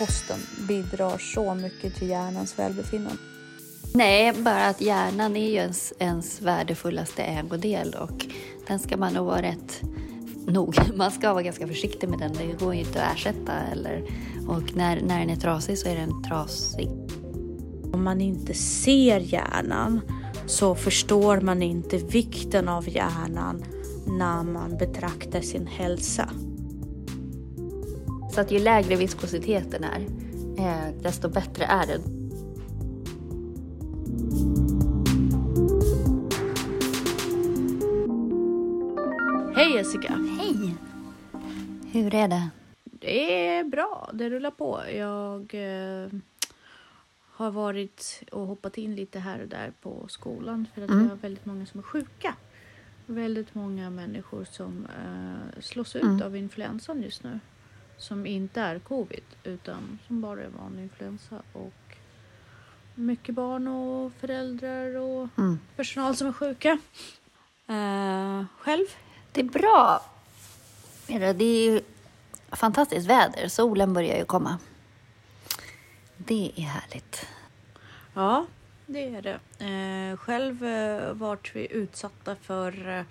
kosten bidrar så mycket till hjärnans välbefinnande. Nej, bara att hjärnan är ju ens, ens värdefullaste ägodel och den ska man nog vara rätt nog. Man ska vara ganska försiktig med den. Det går ju inte att ersätta. Eller, och när, när den är trasig så är den trasig. Om man inte ser hjärnan så förstår man inte vikten av hjärnan när man betraktar sin hälsa. Så att ju lägre viskositeten är, eh, desto bättre är det. Hej Jessica! Hej! Hur är det? Det är bra, det rullar på. Jag eh, har varit och hoppat in lite här och där på skolan för att Mm. vi har väldigt många som är sjuka. Väldigt många människor som eh, slås ut Mm. av influensan just nu. Som inte är covid utan som bara är vanlig influensa. Och mycket barn och föräldrar och Mm. personal som är sjuka. Eh, själv? Det är bra. Det är ju fantastiskt väder. Solen börjar ju komma. Det är härligt. Ja, det är det. Eh, själv eh, vart vi utsatta för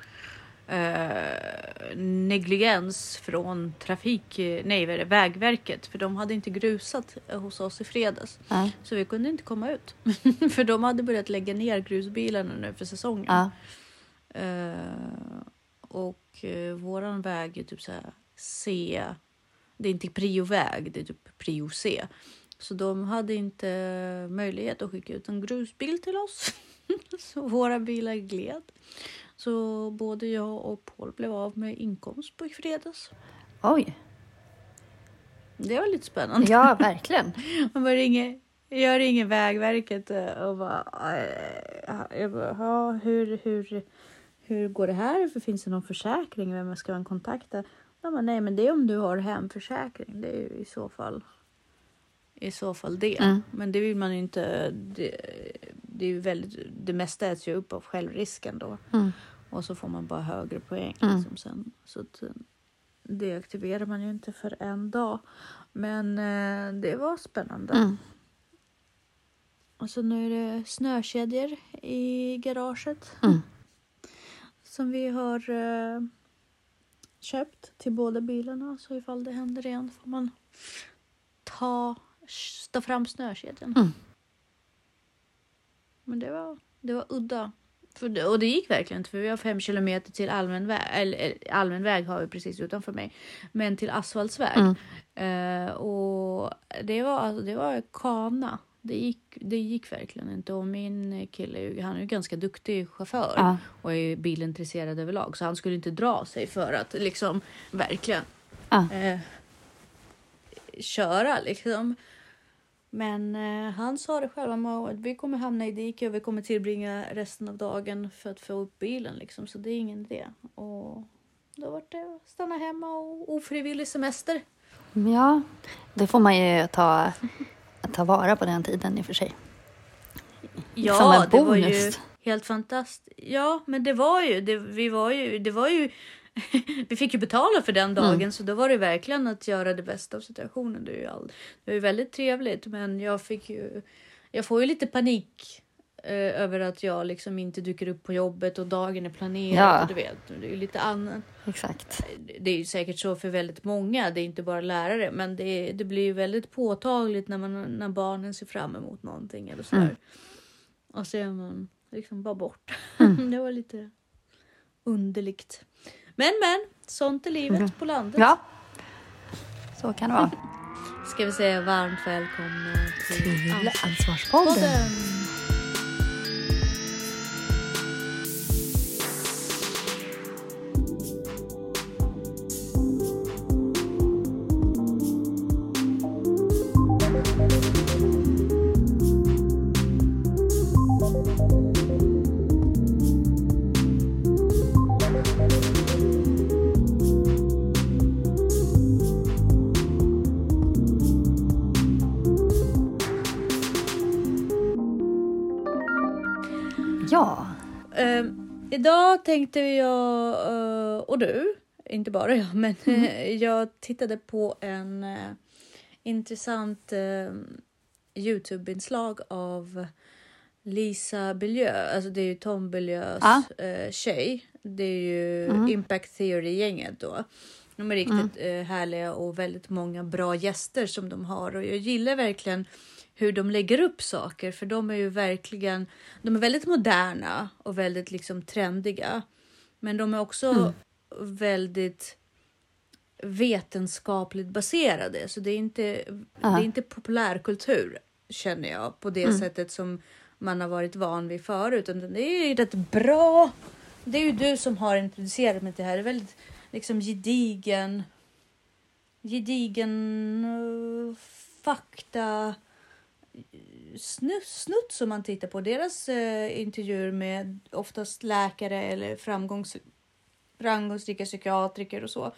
eh, negligens från trafik, eh, nej, Vägverket. För de hade inte grusat hos oss i fredags. Ja. Så vi kunde inte komma ut. för de hade börjat lägga ner grusbilarna nu för säsongen. Ja. Eh, och eh, våran väg är typ så här C. Det är inte prioväg, det är typ prio C. Så de hade inte möjlighet att skicka ut en grusbil till oss. så våra bilar gled. Så både jag och Paul blev av med inkomst på fredags. Oj. Det var lite spännande. Ja, verkligen. Man bara ringer, jag ringer Vägverket eh, och bara, eh, jag bara ja, hur, hur, hur går det här? För finns det någon försäkring? Vem ska man kontakta? De bara, nej men det är om du har hemförsäkring. Det är ju i så fall i så fall det. Mm. Men det vill man ju inte. Det, det är ju väldigt, det mesta äts ju upp av självrisken då. Mm. Och så får man bara högre poäng Mm. liksom sen. Så att, eh, det aktiverar man ju inte för en dag. Men eh, det var spännande. Mm. Och så nu är det snökedjor i garaget. Mm. Som vi har eh, köpt till båda bilarna. Så ifall det händer igen får man ta, ta fram snökedjan. Mm. Men det var, det var udda. För och det gick verkligen inte för vi har fem kilometer till allmän väg. Eller, allmän väg har vi precis utanför mig. Men till asfaltsväg. Mm. Eh, och det var, alltså, det var kana. Det gick, det gick verkligen inte. Och min kille han är ju ganska duktig chaufför Ja. och är bilintresserad överlag. Så han skulle inte dra sig för att liksom verkligen Ja. eh, köra liksom. Men eh, han sa det själv, bara, vi kommer hamna i diket och vi kommer tillbringa resten av dagen för att få upp bilen liksom. Så det är ingen idé. Och då var det att stanna hemma och ofrivillig semester. Ja, det får man ju ta, ta vara på den tiden i och för sig. Ja, Som en det var ju bonus. helt fantastiskt. Ja, men det var ju, det, vi var ju, det var ju, vi fick ju betala för den dagen Mm. så då var det verkligen att göra det bästa av situationen. Det är ju, all, det var ju väldigt trevligt men jag fick ju, jag får ju lite panik eh, över att jag liksom inte dyker upp på jobbet och dagen är planerad Ja. och du vet, det är ju lite annat. Exakt. Det är ju säkert så för väldigt många, det är inte bara lärare, men det, det blir ju väldigt påtagligt när, man, när barnen ser fram emot någonting eller så Mm. Och så är man liksom bara bort. Mm. det var lite underligt. Men men, sånt är livet Mm. på landet. Ja, så kan det vara. Ska vi säga varmt välkomna till, Till Ansvarspodden. Idag tänkte jag, eh, och du, inte bara jag, men Mm. eh, jag tittade på en eh, intressant Youtube-inslag av Lisa Bilyeu, alltså det är ju Tom Bilieus Ja. eh, tjej. Det är ju Mm. Impact Theory-gänget då. De är riktigt eh, härliga och väldigt många bra gäster som de har och jag gillar verkligen hur de lägger upp saker för de är ju verkligen, de är väldigt moderna och väldigt liksom trendiga. Men de är också Mm. väldigt vetenskapligt baserade. Så det är inte, det Ja. är inte populärkultur känner jag på det Mm. sättet som man har varit van vid förut. Utan det är ju rätt bra. Det är ju du som har introducerat mig till det här. Det är väldigt liksom gedigen, gedigen uh, fakta snutt, som man tittar på. Deras eh, intervjuer med oftast läkare eller framgångs, framgångsrika psykiatriker och så.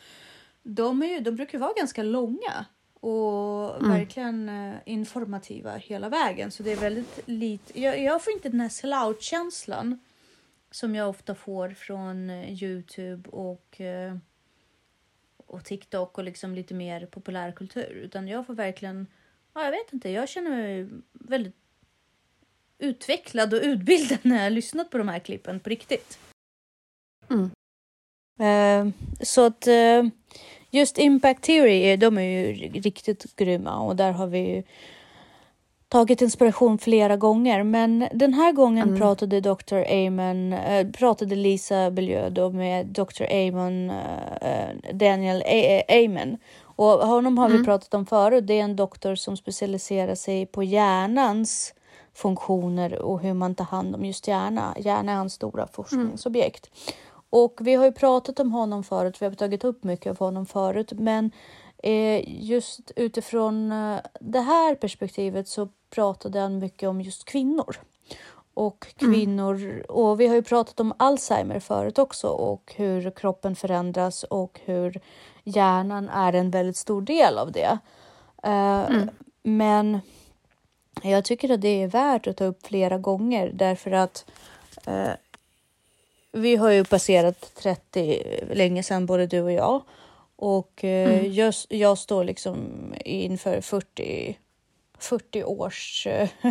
De, är ju, de brukar vara ganska långa och Mm. verkligen eh, informativa hela vägen. Så det är väldigt lite. Jag, jag får inte den här slouch-känslan som jag ofta får från eh, Youtube och, eh, och TikTok och liksom lite mer populärkultur. Utan jag får verkligen, ja, jag vet inte, jag känner mig väldigt utvecklad och utbildad när jag har lyssnat på de här klippen på riktigt. Mm. Eh, så att eh, just Impact Theory, är- de är ju riktigt grymma och där har vi ju tagit inspiration flera gånger. Men den här gången Mm. pratade Dr. Amon, eh, pratade Lisa då med Dr. Amon, eh, eh, Daniel A- Amen. Och honom har vi Mm. pratat om förut. Det är en doktor som specialiserar sig på hjärnans funktioner och hur man tar hand om just hjärna. Hjärna är hans stora forskningsobjekt. Och vi har ju pratat om honom förut, vi har tagit upp mycket av honom förut, men eh, just utifrån eh, det här perspektivet så pratade han mycket om just kvinnor. Och kvinnor, och vi har ju pratat om Alzheimer förut också och hur kroppen förändras och hur hjärnan är en väldigt stor del av det. Eh, Men jag tycker att det är värt att ta upp flera gånger därför att eh, vi har ju passerat 30 länge sedan, både du och jag. Och eh, jag, jag står liksom inför 40, 40 års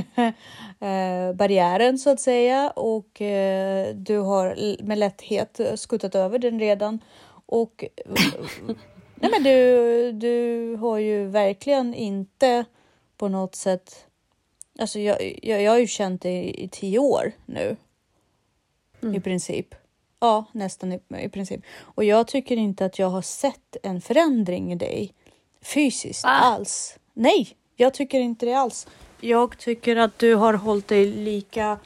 eh, barriären så att säga. Och eh, du har med lätthet skuttat över den redan. Och nej men du, du har ju verkligen inte på något sätt... Alltså jag, jag, jag har ju känt dig i, i tio år nu. I princip. Ja, nästan i, i princip. Och jag tycker inte att jag har sett en förändring i dig fysiskt Va? alls. Nej, jag tycker inte det alls. Jag tycker att du har hållit dig lika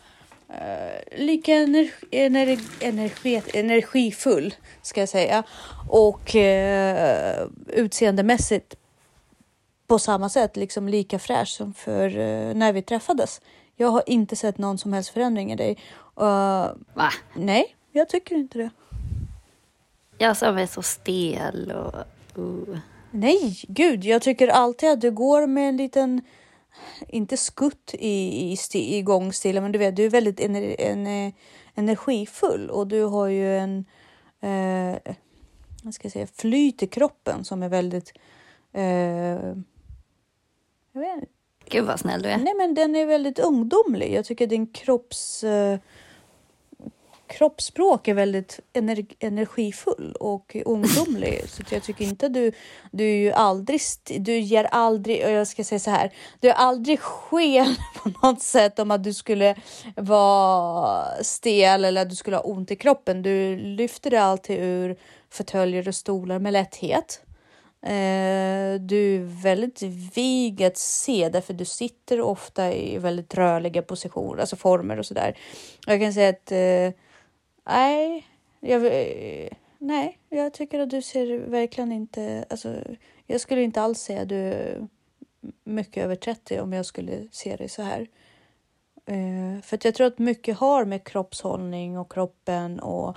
eh, lika energi, energi, energi, energifull, ska jag säga. Och eh, utseendemässigt på samma sätt, liksom lika fräsch som för eh, när vi träffades. Jag har inte sett någon som helst förändring i dig. Uh, Va? nej, jag tycker inte det. Jag som är så stel och... Uh. Nej, gud, jag tycker alltid att du går med en liten, inte skutt i, i, sti, i gångstilen, men du vet, du är väldigt ener, en, energifull och du har ju en, eh, vad ska jag säga, flyt i kroppen som är väldigt, eh, jag vet inte, Gud vad snäll du är. Nej, men den är väldigt ungdomlig. Jag tycker din kropps, eh, kroppsspråk är väldigt ener, energifull och ungdomlig. så jag tycker inte du, du är ju aldrig, du ger aldrig, och jag ska säga så här, du har aldrig sken på något sätt om att du skulle vara stel eller att du skulle ha ont i kroppen. Du lyfter dig alltid ur fåtöljer och stolar med lätthet. Eh, du är väldigt vig att se därför du sitter ofta i väldigt rörliga positioner, alltså former och sådär. Jag kan säga att eh, nej, jag, nej, jag tycker att du ser verkligen inte, alltså jag skulle inte alls säga att du är mycket över 30 om jag skulle se dig så här. Eh, för jag tror att mycket har med kroppshållning och kroppen och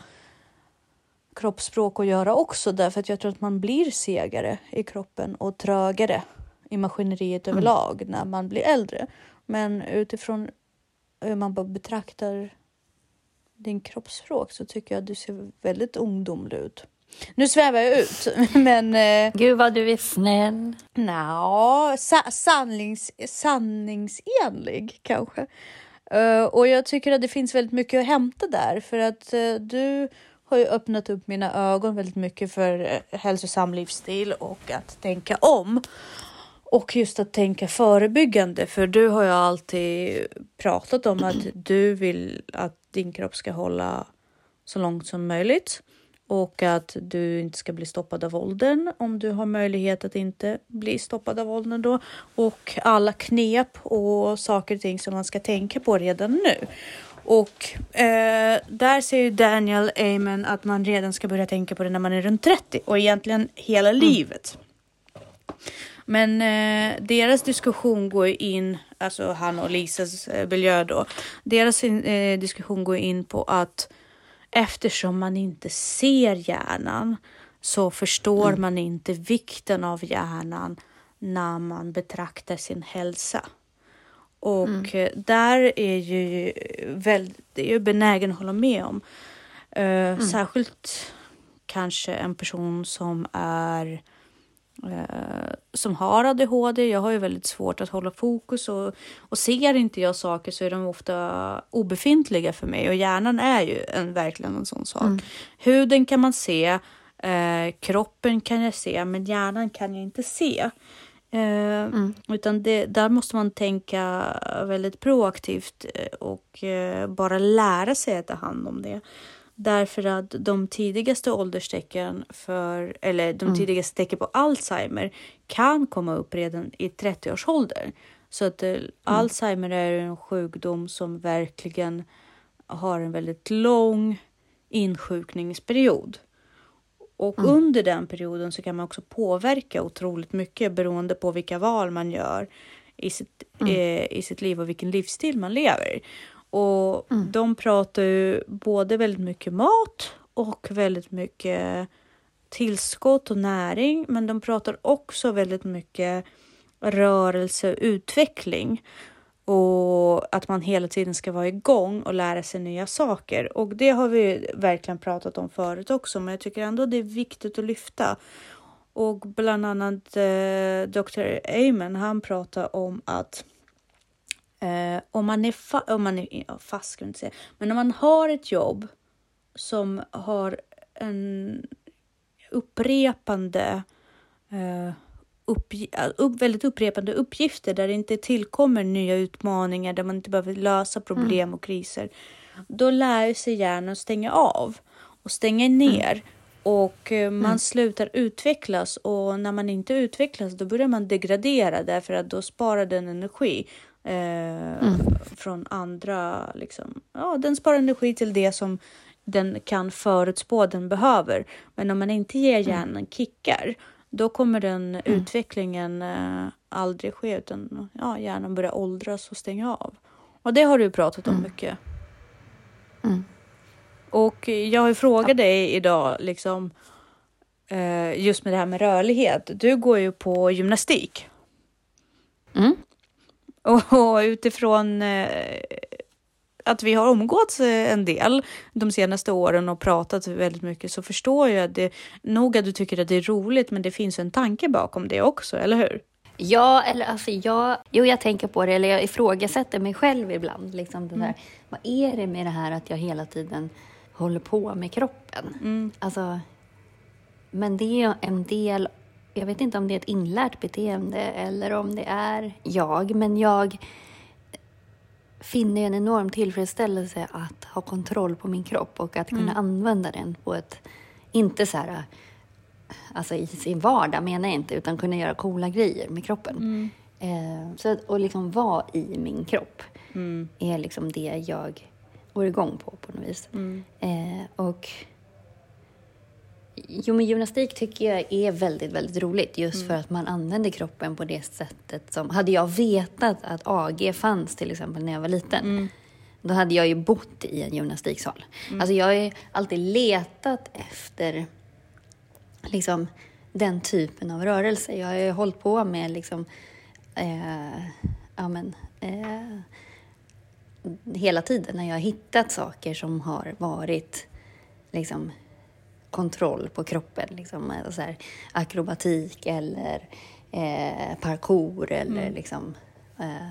kroppsspråk att göra också därför att jag tror att man blir segare i kroppen och trögare i maskineriet överlag när man blir äldre. Men utifrån hur man betraktar din kroppsspråk så tycker jag att du ser väldigt ungdomlig ut. Nu svävar jag ut, men... Eh, Gud vad du är snäll. Nja, sa sannings, sanningsenlig kanske. Uh, och jag tycker att det finns väldigt mycket att hämta där för att uh, du har ju öppnat upp mina ögon väldigt mycket för uh, hälsosam livsstil och att tänka om. Och just att tänka förebyggande, för du har ju alltid pratat om att du vill att din kropp ska hålla så långt som möjligt och att du inte ska bli stoppad av åldern om du har möjlighet att inte bli stoppad av åldern då och alla knep och saker och ting som man ska tänka på redan nu. Och eh, där säger Daniel Amen att man redan ska börja tänka på det när man är runt 30 och egentligen hela mm. livet. Men eh, deras diskussion går in, alltså han och Lisas eh, miljö då, deras eh, diskussion går in på att eftersom man inte ser hjärnan så förstår mm. man inte vikten av hjärnan när man betraktar sin hälsa. Och mm. Eh, där är ju väldigt, det är benägen att hålla med om. Uh, mm. Särskilt kanske en person som är eh, som har ADHD. Jag har ju väldigt svårt att hålla fokus och, och ser inte jag saker så är de ofta obefintliga för mig och hjärnan är ju en, verkligen en sån sak. Mm. Huden kan man se, eh, kroppen kan jag se, men hjärnan kan jag inte se. Eh, mm. Utan det, där måste man tänka väldigt proaktivt eh, och eh, bara lära sig att ta hand om det. Därför att de tidigaste ålderstecken för, eller de mm. tidigaste tecken på Alzheimer kan komma upp redan i 30-årsåldern. Så att eh, mm. Alzheimer är en sjukdom som verkligen har en väldigt lång insjukningsperiod. Och mm. under den perioden så kan man också påverka otroligt mycket beroende på vilka val man gör i sitt, mm. eh, i sitt liv och vilken livsstil man lever. Och mm. de pratar ju både väldigt mycket mat och väldigt mycket tillskott och näring. Men de pratar också väldigt mycket rörelse och utveckling. Och att man hela tiden ska vara igång och lära sig nya saker. Och det har vi verkligen pratat om förut också, men jag tycker ändå det är viktigt att lyfta. Och bland annat eh, Dr. Amen, han pratar om att Eh, om man är, fa om man är ja, fast, kan inte säga, men om man har ett jobb som har en upprepande eh, upp, upp, väldigt upprepande uppgifter där det inte tillkommer nya utmaningar, där man inte behöver lösa problem mm. och kriser. Då lär sig hjärnan stänga av och stänga mm. ner. Mm. Och eh, man mm. slutar utvecklas och när man inte utvecklas då börjar man degradera därför att då sparar den energi eh, mm. från andra. Liksom. Ja, den sparar energi till det som den kan förutspå den behöver. Men om man inte ger mm. hjärnan kickar, då kommer den mm. utvecklingen eh, aldrig ske, utan ja, hjärnan börjar åldras och stänga av. Och det har du pratat om mm. mycket. Mm. Och jag har ju frågat ja. dig idag, liksom, eh, just med det här med rörlighet. Du går ju på gymnastik. Mm. Och utifrån eh, att vi har omgåtts eh, en del de senaste åren och pratat väldigt mycket så förstår jag det, nog att du tycker att det är roligt, men det finns en tanke bakom det också, eller hur? Ja, eller alltså jag, jo, jag tänker på det, eller jag ifrågasätter mig själv ibland. Liksom det där. Mm. Vad är det med det här att jag hela tiden håller på med kroppen? Mm. Alltså, men det är en del jag vet inte om det är ett inlärt beteende eller om det är jag, men jag finner en enorm tillfredsställelse att ha kontroll på min kropp och att kunna mm. använda den på ett, inte så här, alltså i sin vardag menar jag inte, utan kunna göra coola grejer med kroppen. Mm. Eh, så att, och liksom vara i min kropp mm. är liksom det jag går igång på på något vis. Mm. Eh, och Jo, men gymnastik tycker jag är väldigt, väldigt roligt just mm. för att man använder kroppen på det sättet som... Hade jag vetat att AG fanns till exempel när jag var liten, mm. då hade jag ju bott i en gymnastiksal. Mm. Alltså jag har alltid letat efter liksom, den typen av rörelse. Jag har ju hållit på med liksom, eh, ja, men, eh, hela tiden när jag har hittat saker som har varit liksom, kontroll på kroppen. Liksom, så här, akrobatik eller eh, parkour eller Mm. liksom... Eh,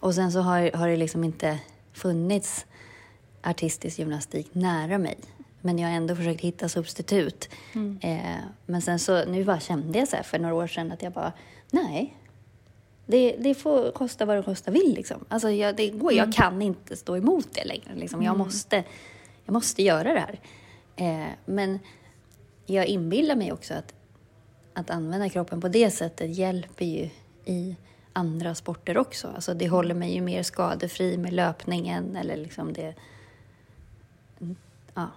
och sen så har, har det liksom inte funnits artistisk gymnastik nära mig. Men jag har ändå försökt hitta substitut. Mm. Eh, men sen så, nu bara kände jag så för några år sedan att jag bara, nej. Det, det får kosta vad det kosta vill liksom. Alltså jag, det går, jag kan inte stå emot det längre. Liksom. Jag, måste, jag måste göra det här. Eh, men jag inbillar mig också att, att använda kroppen på det sättet hjälper ju i andra sporter också. Alltså det håller mig ju mer skadefri med löpningen eller liksom det... Mm, Ja.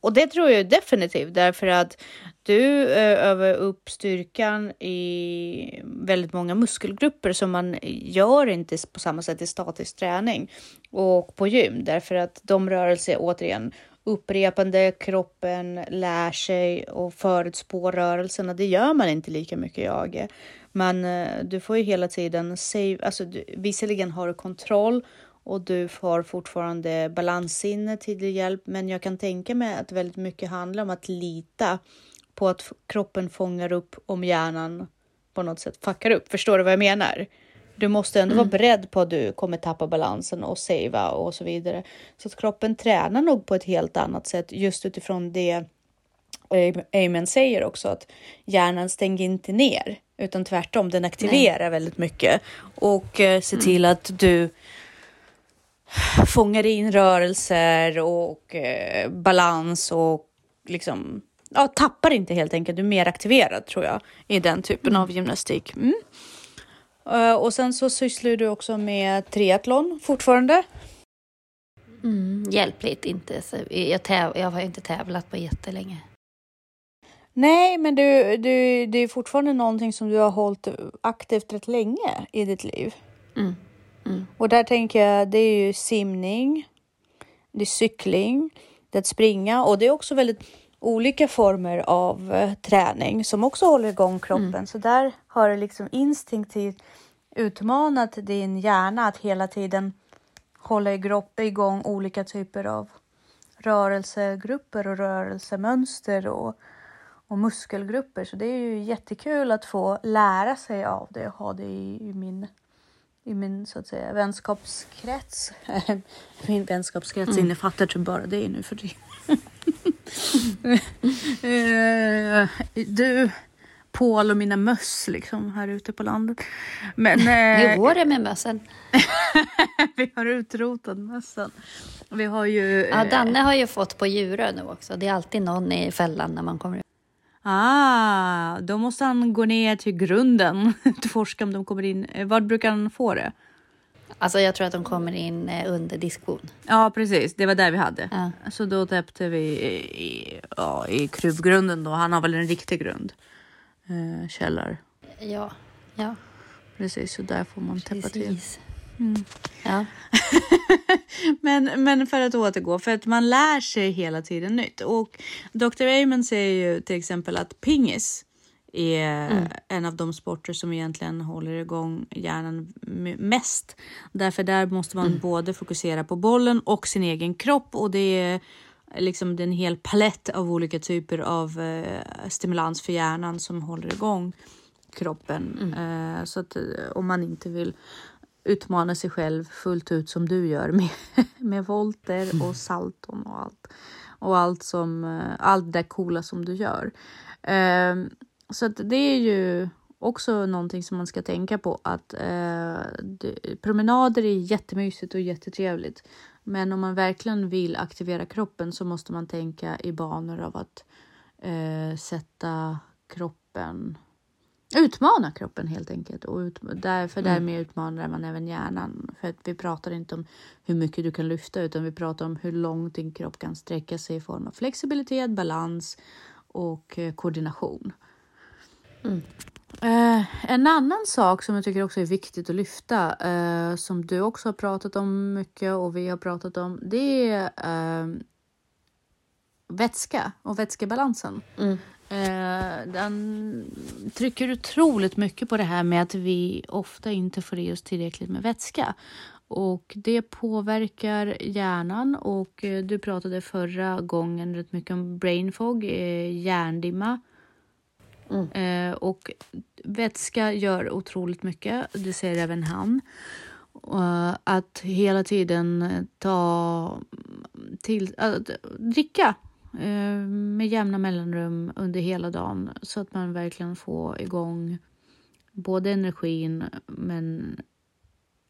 Och det tror jag definitivt därför att du eh, övar upp styrkan i väldigt många muskelgrupper som man gör inte på samma sätt i statisk träning och på gym därför att de rörelser återigen upprepande, kroppen lär sig och förutspår rörelserna. Det gör man inte lika mycket jag. Men eh, du får ju hela tiden save, alltså du, visserligen har du kontroll och du får fortfarande balanssinne till din hjälp. Men jag kan tänka mig att väldigt mycket handlar om att lita på att kroppen fångar upp om hjärnan på något sätt fuckar upp. Förstår du vad jag menar? Du måste ändå vara beredd på att du kommer tappa balansen och savea och så vidare. Så att kroppen tränar nog på ett helt annat sätt just utifrån det Amen säger också att hjärnan stänger inte ner utan tvärtom, den aktiverar väldigt mycket och eh, ser till att du fångar in rörelser och eh, balans och liksom ja, tappar inte helt enkelt. Du är mer aktiverad tror jag i den typen av gymnastik. Mm. Eh, och sen så sysslar du också med triathlon fortfarande. Mm, hjälpligt inte. Jag, täv, jag har inte tävlat på jättelänge. Nej, men du, du, det är fortfarande någonting som du har hållit aktivt rätt länge i ditt liv. Mm. Mm. Och där tänker jag, det är ju simning, det är cykling, det är att springa och det är också väldigt olika former av eh, träning som också håller igång kroppen. Så där har du liksom instinktivt utmanat din hjärna att hela tiden hålla igång olika typer av rörelsegrupper och rörelsemönster och, och muskelgrupper. Så det är ju jättekul att få lära sig av det och ha det i, i min i min så att säga vänskapskrets. min vänskapskrets Mm. innefattar typ bara det nu för tiden. Eh, du, Paul och mina möss liksom här ute på landet. Men Hur eh, går det med mössen? vi har utrotat mössen. Vi har ju... Ja, eh, Danne har ju fått på Djurö nu också. Det är alltid någon i fällan när man kommer ut. Ah, då måste han gå ner till grunden. Forska om de kommer in. Eh, Var brukar han få det? Alltså jag tror att de kommer in eh, under diskon. Ja, precis. Det var där vi hade. Ja. Så då täppte vi i, i, ja, i kruvgrunden då. Han har väl en riktig grund. Eh, källar. Ja, ja Precis, så där får man täppa till. precis. Mm. Ja. Men, men för att återgå, för att man lär sig hela tiden nytt. Och Dr. Amen säger ju till exempel att pingis är en av de sporter som egentligen håller igång hjärnan mest. Därför där måste man både fokusera på bollen och sin egen kropp och det är liksom det är en hel palett av olika typer av eh, stimulans för hjärnan som håller igång kroppen. Eh, så att eh, om man inte vill utmana sig själv fullt ut som du gör med, med volter och salton och allt. Och allt som, eh, allt det coola som du gör. Ehm, så det är ju också någonting som man ska tänka på att eh, promenader är jättemysigt och jättetrevligt. Men om man verkligen vill aktivera kroppen så måste man tänka i banor av att eh, sätta kroppen utmana kroppen helt enkelt. Och ut, därför därmed utmanar man även hjärnan. För att vi pratar inte om hur mycket du kan lyfta utan vi pratar om hur långt din kropp kan sträcka sig i form av flexibilitet, balans och eh, koordination. Eh, en annan sak som jag tycker också är viktigt att lyfta, eh, som du också har pratat om mycket och vi har pratat om, det är eh, vätska och vätskebalansen. Mm. Eh, den trycker otroligt mycket på det här med att vi ofta inte får i oss tillräckligt med vätska. Och det påverkar hjärnan och eh, du pratade förra gången rätt mycket om brain fog, eh, hjärndimma. Mm. Eh, och vätska gör otroligt mycket, det säger även han. Uh, att hela tiden ta till, att dricka uh, med jämna mellanrum under hela dagen så att man verkligen får igång både energin men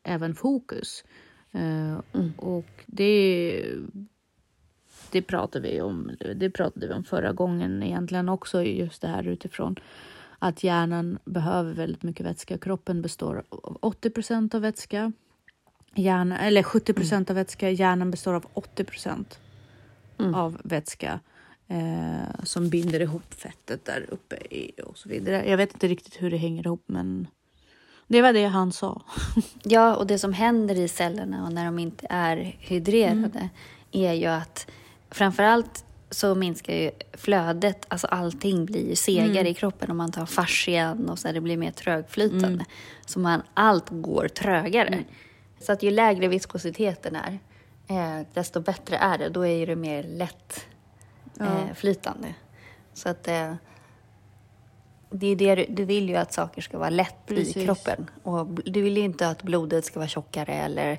även fokus. Uh, Mm. Och det, det, pratade vi om, det pratade vi om förra gången egentligen också, just det här utifrån att hjärnan behöver väldigt mycket vätska. Kroppen består av 80 procent av vätska. Hjärna, eller 70 procent av vätska. Hjärnan består av 80 procent Mm. av vätska eh, som binder ihop fettet där uppe i, och så vidare. Jag vet inte riktigt hur det hänger ihop, men det var det han sa. Ja, och det som händer i cellerna och när de inte är hydrerade är ju att framförallt så minskar ju flödet, alltså allting blir ju segare i kroppen om man tar fascian och så här, det blir mer trögflytande. Så man, allt går trögare. Så att ju lägre viskositeten är, eh, desto bättre är det. Då är det mer lätt eh. Så att eh, det är det du, du vill ju att saker ska vara lätt i Precis. kroppen. Och du vill ju inte att blodet ska vara tjockare eller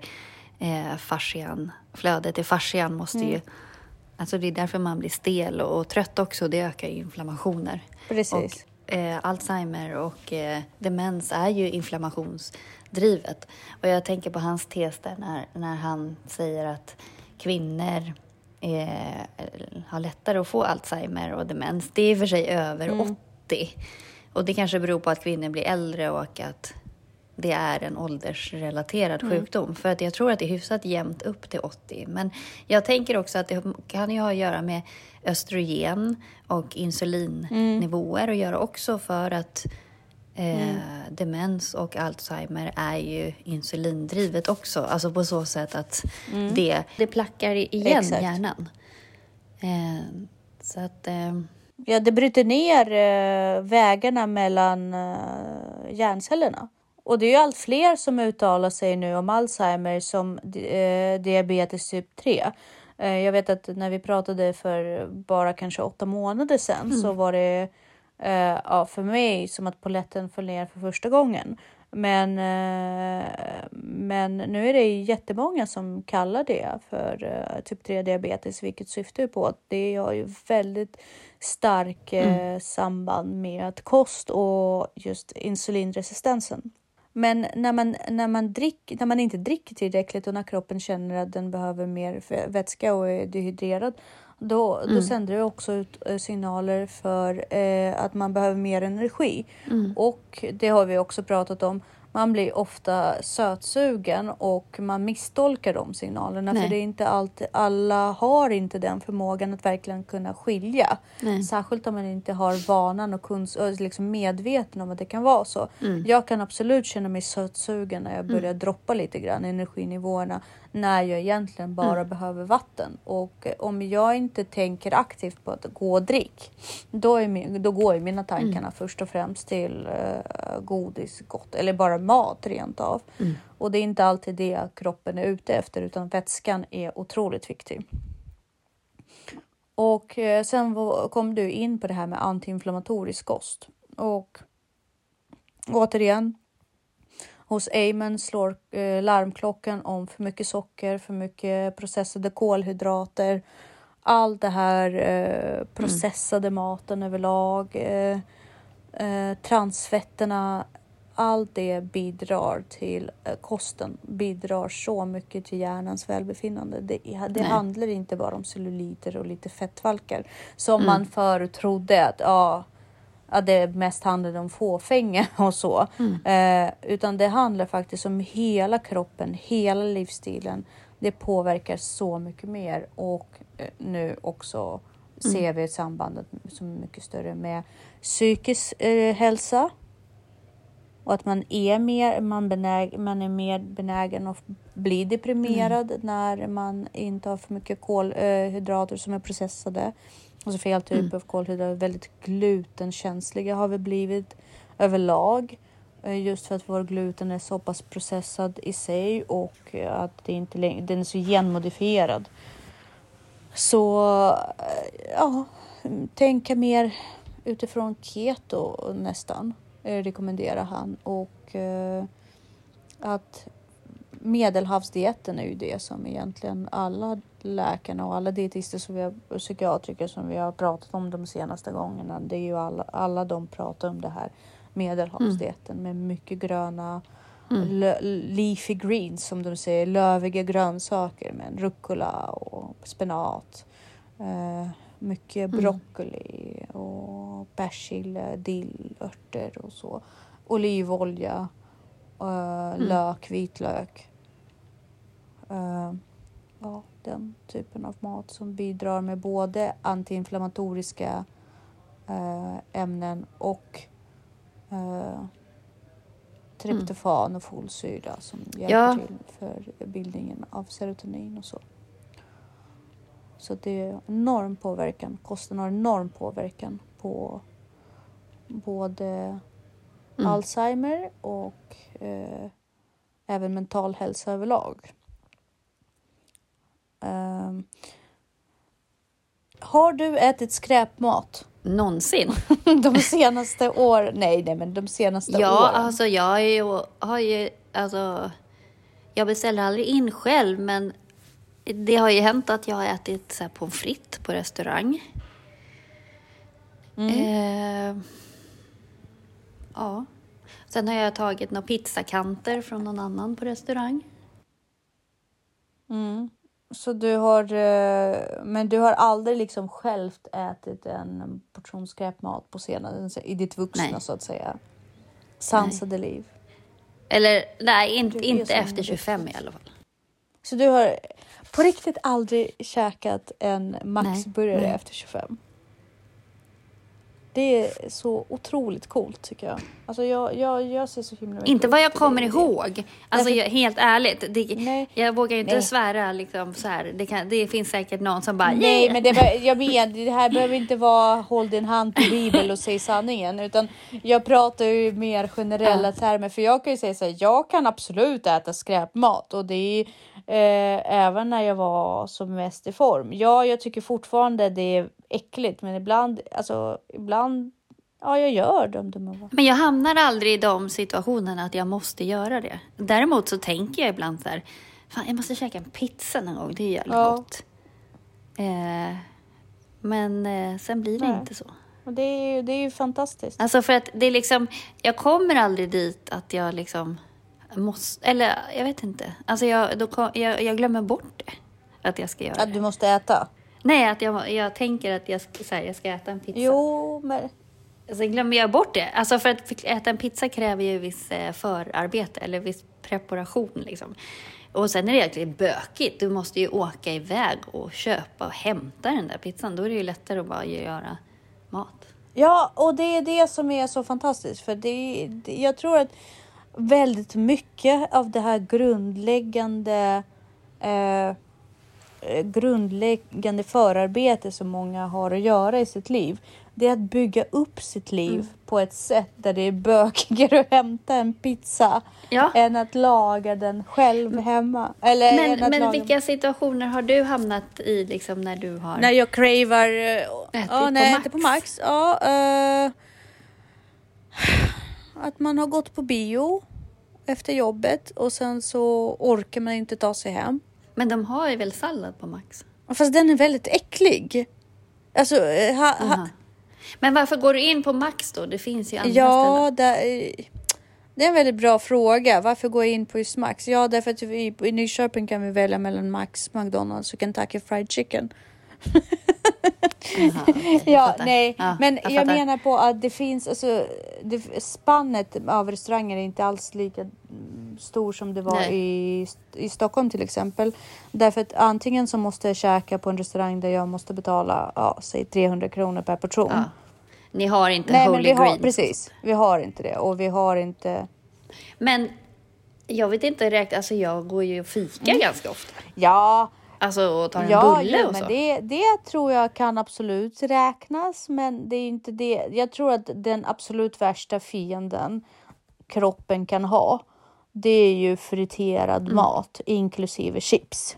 eh, fascian, flödet i fascian måste ju... Alltså det är därför man blir stel och, och trött också. Det ökar inflammationer. Precis. Och, eh, Alzheimer och eh, demens är ju inflammationsdrivet. Och jag tänker på hans tes där när, när han säger att kvinnor eh, har lättare att få Alzheimer och demens. Det är i och för sig över 80. Och det kanske beror på att kvinnor blir äldre och att det är en åldersrelaterad sjukdom. För att jag tror att det är hyfsat jämnt upp till 80. Men jag tänker också att det kan ju ha att göra med östrogen och insulinnivåer att göra också för att eh, demens och Alzheimer är ju insulindrivet också. Alltså på så sätt att det, det plackar igen Exakt. hjärnan. Eh, så att... Eh, Ja, det bryter ner eh, vägarna mellan eh, hjärncellerna. Och det är ju allt fler som uttalar sig nu om Alzheimer som eh, diabetes typ 3. Eh, jag vet att när vi pratade för bara kanske åtta månader sedan så var det eh, ja, för mig som att poletten föll ner för första gången. Men, eh, men nu är det jättemånga som kallar det för eh, typ 3 diabetes, vilket syftar på att det har ju väldigt stark eh, samband med kost och just insulinresistensen. Men när man, när, man drick, när man inte dricker tillräckligt och när kroppen känner att den behöver mer vätska och är dehydrerad, då, då sänder det också ut eh, signaler för eh, att man behöver mer energi. Och det har vi också pratat om. Man blir ofta sötsugen och man misstolkar de signalerna. Nej. För det är inte alltid, alla har inte den förmågan att verkligen kunna skilja. Nej. Särskilt om man inte har vanan och kunns, liksom medveten om att det kan vara så. Mm. Jag kan absolut känna mig sötsugen när jag börjar droppa lite grann energinivåerna när jag egentligen bara Mm. behöver vatten. Och eh, om jag inte tänker aktivt på att gå och drick, då, min, då går ju mina tankarna Mm. först och främst till eh, godis, gott eller bara mat rent av. Mm. Och det är inte alltid det kroppen är ute efter utan vätskan är otroligt viktig. Och eh, sen kom du in på det här med antiinflammatorisk kost. Och återigen, hos Amen slår eh, larmklockan om för mycket socker, för mycket processade kolhydrater. Allt det här eh, processade maten överlag. Eh, eh, transfetterna. Allt det bidrar till eh, kosten, bidrar så mycket till hjärnans välbefinnande. Det, det handlar inte bara om celluliter och lite fettvalkar som man förut trodde att ja, att det mest handlade om fåfänga och så. Eh, utan det handlar faktiskt om hela kroppen, hela livsstilen. Det påverkar så mycket mer och eh, nu också ser vi ett sambandet som är mycket större med psykisk eh, hälsa. Och att man är mer, man benäg, man är mer benägen att bli deprimerad när man inte har för mycket kolhydrater som är processade. Alltså fel typ Mm. av kolhydrater. Väldigt glutenkänsliga har vi blivit överlag. Eh, Just för att vår gluten är så pass processad i sig och att det inte längre, den är så genmodifierad. Så eh, ja, tänka mer utifrån keto nästan rekommenderar han och eh, att medelhavsdieten är ju det som egentligen alla läkarna och alla dietister som vi har, och psykiatriker som vi har pratat om de senaste gångerna. Det är ju alla, alla de pratar om det här medelhavsdieten med mycket gröna Mm. leafy greens som de säger, löviga grönsaker med rucola och spenat. Eh, mycket Mm. broccoli och persilja, dill, örter och så. Olivolja, eh, lök, vitlök. Eh, ja, den typen av mat som bidrar med både antiinflammatoriska eh, ämnen och eh, tryptofan och folsyra som hjälper Ja. till för bildningen av serotonin och så. Så det är enorm påverkan. Kosten har enorm påverkan på både Mm. Alzheimer och eh, även mental hälsa överlag. Har du ätit skräpmat Någonsin? de senaste åren? Nej, nej, men de senaste Ja, åren. alltså jag har ju, har ju, alltså, jag beställer aldrig in själv, men det har ju hänt att jag har ätit så här pommes frites på restaurang. Eh, ja. Sen har jag tagit några pizzakanter från någon annan på restaurang. Mm. Så du har, eh, men du har aldrig liksom självt ätit en portion skräpmat på scenen i ditt vuxna Nej. så att säga? Sansade liv. Eller nej, inte, inte efter en 25 i alla fall. Så du har på riktigt aldrig käkat en Maxburgare nej. efter 25? Det är så otroligt coolt tycker jag. Alltså jag, jag, jag ser så himla mycket Inte vad jag kommer ihåg. Alltså jag, helt ärligt. Det, Nej. jag vågar inte Nej. svära liksom så här. Det, kan, det finns säkert någon som bara Nej, "Yeah." men det, jag menar, det här behöver inte vara håll din hand på Bibeln och säg sanningen, utan jag pratar ju mer generella Ja. termer. För jag kan ju säga så här, jag kan absolut äta skräpmat och det är eh, även när jag var som mest i form. Ja, jag tycker fortfarande det är äckligt, men ibland, alltså ibland, ja, jag gör de dumma. Men jag hamnar aldrig i de situationerna att jag måste göra det. Däremot så tänker jag ibland så här, fan jag måste käka en pizza någon gång, det är jävligt Ja. gott. Eh, men eh, sen blir det Nej. inte så. Och det är ju, det är ju fantastiskt. Alltså för att det är liksom, jag kommer aldrig dit att jag liksom måste, eller jag vet inte. Alltså jag, då jag, jag glömmer bort det. Att jag ska göra Att det. du måste äta. Nej, att jag, jag tänker att jag, ska- så här, jag ska äta en pizza. Jo, men Sen glömmer jag bort det. Alltså för att äta en pizza kräver ju viss eh, förarbete eller viss preparation liksom. Och sen är det egentligen bökigt. Du måste ju åka iväg och köpa och hämta den där pizzan. Då är det ju lättare att bara göra mat. Ja, och det är det som är så fantastiskt. För det, det, jag tror att väldigt mycket av det här grundläggande eh, eh, grundläggande förarbete som många har att göra i sitt liv. Det är att bygga upp sitt liv Mm. på ett sätt där det är bökigare att hämta en pizza Ja. än att laga den själv hemma. Eller Men, men vilka situationer har du hamnat i liksom när du har... När jag cravar... eh, Ätit ja, på när jag Max. äter på Max. Ja, eh, att man har gått på bio efter jobbet och sen så orkar man inte ta sig hem. Men de har ju väl sallad på Max? Fast den är väldigt äcklig. Alltså, eh, ha, ha. Men varför går du in på Max då? Det finns ju andra ja, ställen. det, det är en väldigt bra fråga. Varför går jag in på just Max? Ja, därför att vi, i Nyköping kan vi välja mellan Max, McDonalds och Kentucky Fried Chicken. Jag Ja, nej, Ja, men jag, fattar. menar på att det finns, alltså, det, spannet av restauranger är inte alls lika mm, stor som det var Nej. i, i Stockholm till exempel. Därför att antingen så måste jag käka på en restaurang där jag måste betala, ja, säg 300 kronor per portion. Ja. Ni har inte Nej, Holy Greens. precis, vi har inte det och vi har inte Men jag vet inte direkt, alltså jag går ju och fikar Mm. ganska ofta. Ja, Alltså och tar en Ja, bulle ja och men så? det, det tror jag kan absolut räknas, men det är inte det. Jag tror att den absolut värsta fienden kroppen kan ha, det är ju friterad Mm. mat, inklusive chips.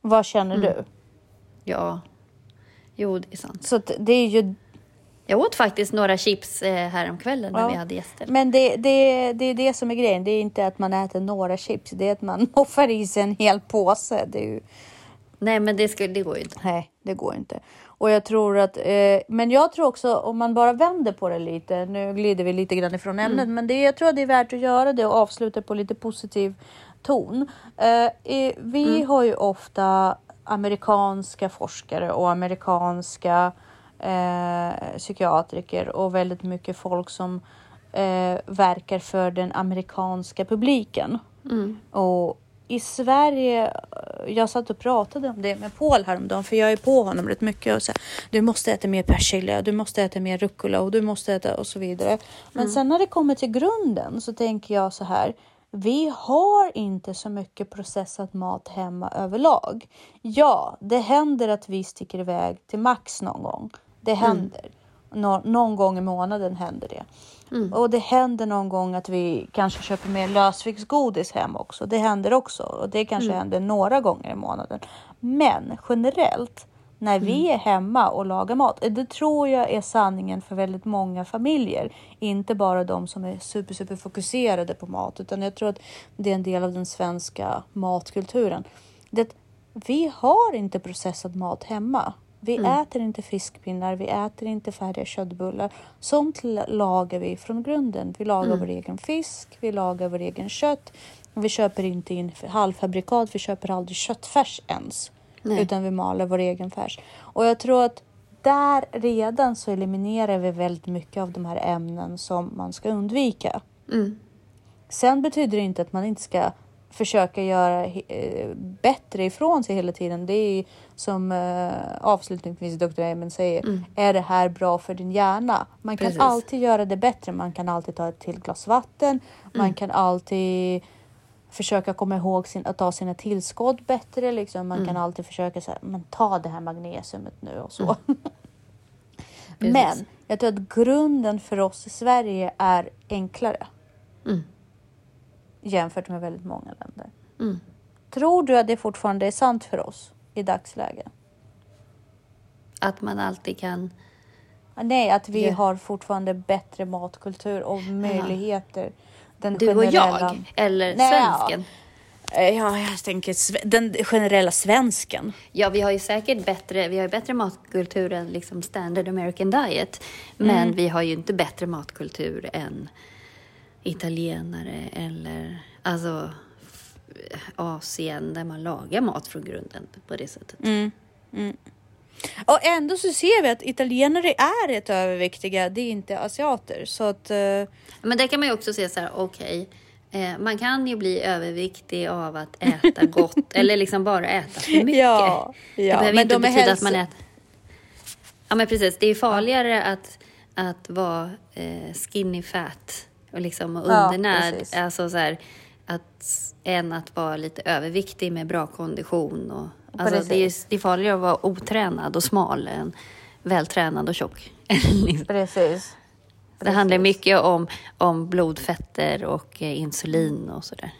Vad känner Mm. du? Ja. Jo, det är sant. Så det är ju, Jag åt faktiskt några chips eh, häromkvällen när Ja. vi hade gäster. men det, det, det är det som är grejen. Det är inte att man äter några chips, det är att man moffar i sig en hel påse. Det ju, Nej, men det, skulle, det går ju inte. Nej, det går inte. Och jag tror att, eh, men jag tror också om man bara vänder på det lite, nu glider vi lite grann ifrån ämnet, men det, jag tror att det är värt att göra det och avsluta på lite positiv ton. Eh, vi har ju ofta amerikanska forskare och amerikanska eh, psykiatriker och väldigt mycket folk som eh, verkar för den amerikanska publiken. Och i Sverige, jag satt och pratade om det med Paul häromdagen, för jag är på honom rätt mycket och så här, du måste äta mer persilja, du måste äta mer rucola och du måste äta och så vidare. Men sen när det kommer till grunden så tänker jag så här, vi har inte så mycket processad mat hemma överlag. Ja, det händer att vi sticker iväg till Max någon gång. Det händer. Nå- någon gång i månaden händer det. Och det händer någon gång att vi kanske köper mer lösviktsgodis hem också. Det händer också och det kanske händer några gånger i månaden. Men generellt när vi är hemma och lagar mat, det tror jag är sanningen för väldigt många familjer. Inte bara de som är super, super fokuserade på mat, utan jag tror att det är en del av den svenska matkulturen. Det, vi har inte processad mat hemma. Vi äter inte fiskpinnar, vi äter inte färdiga köttbullar. Sånt la- lagar vi från grunden. Vi lagar vår egen fisk, vi lagar vår egen kött. Vi köper inte in halvfabrikat, vi köper aldrig köttfärs ens. Nej. Utan vi maler vår egen färs. Och jag tror att där redan så eliminerar vi väldigt mycket av de här ämnen som man ska undvika. Mm. Sen betyder det inte att man inte ska försöka göra eh, bättre ifrån sig hela tiden. Det är som eh, avslutningsvis Dr. Amen säger. Är det här bra för din hjärna? Man kan Precis. alltid göra det bättre. Man kan alltid ta ett till glas vatten. Man kan alltid försöka komma ihåg sin, att ta sina tillskott bättre. Liksom. Man kan alltid försöka säga, men ta det här magnesiumet nu och så. Precis. men jag tror att grunden för oss i Sverige är enklare Mm. Jämfört med väldigt många länder. Mm. Tror du att det fortfarande är sant för oss i dagsläget? Att man alltid kan... Nej, att vi Ja. har fortfarande bättre matkultur och möjligheter. Den Du och generella- jag, eller Nej, svensken. Eh, Ja, jag tänker den generella svensken. Ja, vi har ju säkert bättre, vi har bättre matkultur än liksom standard American diet. Men Mm. vi har ju inte bättre matkultur än italienare eller alltså Asien där man lagar mat från grunden på det sättet. Mm. Och ändå så ser vi att italienare är rätt överviktiga. Det är inte asiater. Så att... eh, Men där kan man ju också se så här, okej, eh, man kan ju bli överviktig av att äta gott eller liksom bara äta för mycket. Ja, det ja, behöver men inte de betyda att man hälso- äter... Ja, men precis. Det är farligare att, att vara eh, skinny fat och liksom och Ja, undernärd. precis. alltså så här, att, än att vara lite överviktig med bra kondition. Och, alltså, det, är, Precis. det är farligare att vara otränad och smal än vältränad och tjock. Liksom. Precis. Det handlar mycket om, om blodfetter och eh, insulin och sådär.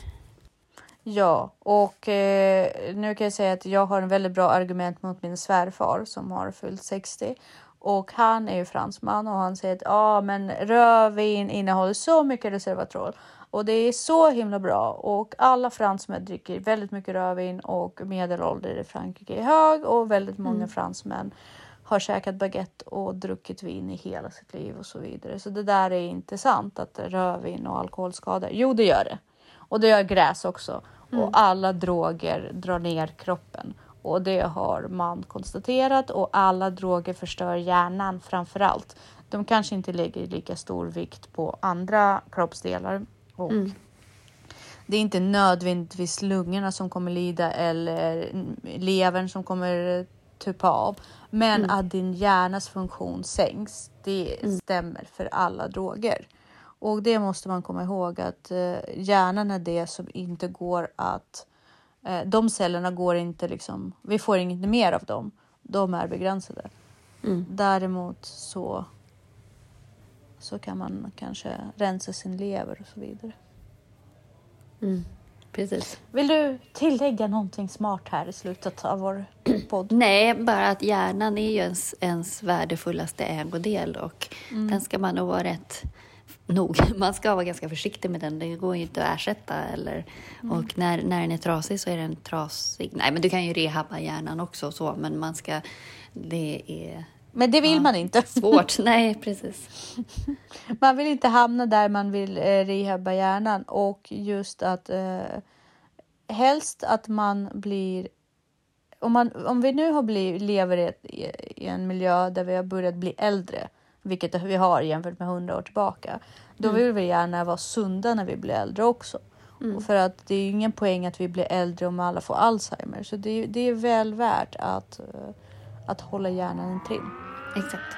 Ja, och eh, nu kan jag säga att jag har en väldigt bra argument mot min svärfar som har fyllt 60. Och han är ju fransman och han säger att ah, men rödvin innehåller så mycket resveratrol. Och det är så himla bra. Och alla fransmän dricker väldigt mycket rödvin och medelålder i Frankrike är hög. Och väldigt många fransmän har käkat baguette och druckit vin i hela sitt liv och så vidare. Så det där är inte sant att rödvin och alkohol skadar. Jo, det gör det. Och det gör gräs också. Och alla droger drar ner kroppen. Och det har man konstaterat och alla droger förstör hjärnan framför allt. De kanske inte lägger lika stor vikt på andra kroppsdelar. Och Det är inte nödvändigtvis lungorna som kommer lida eller levern som kommer tuppa av. Men att din hjärnas funktion sänks, det stämmer för alla droger. Och det måste man komma ihåg att eh, hjärnan är det som inte går att Eh, de cellerna går inte liksom, vi får inget mer av dem. De är begränsade. Mm. Däremot så, så kan man kanske rensa sin lever och så vidare. Mm. Precis. Vill du tillägga någonting smart här i slutet av vår podd? Nej, bara att hjärnan är ju ens, ens värdefullaste ägodel och Mm. den ska man nog vara rätt nog. Man ska vara ganska försiktig med den. Det går ju inte att ersätta. Eller, Mm. Och när, när den är trasig så är den trasig. Nej, men du kan ju rehabba hjärnan också så, men man ska... Det är Men det vill Ja. man inte. svårt. Nej, precis. Man vill inte hamna där man vill eh, rehabba hjärnan och just att eh, helst att man blir om, man, om vi nu har blivit, lever i, i en miljö där vi har börjat bli äldre, vilket vi har jämfört med hundra år tillbaka, då vill vi gärna vara sunda när vi blir äldre också. Och för att det är ju ingen poäng att vi blir äldre om alla får Alzheimer, så det, är- det är väl värt att, eh, att hålla hjärnan intill. Exakt.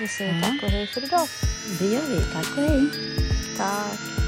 Vi säger tack och hej för idag. Det gör vi. Tack och hej. Tack.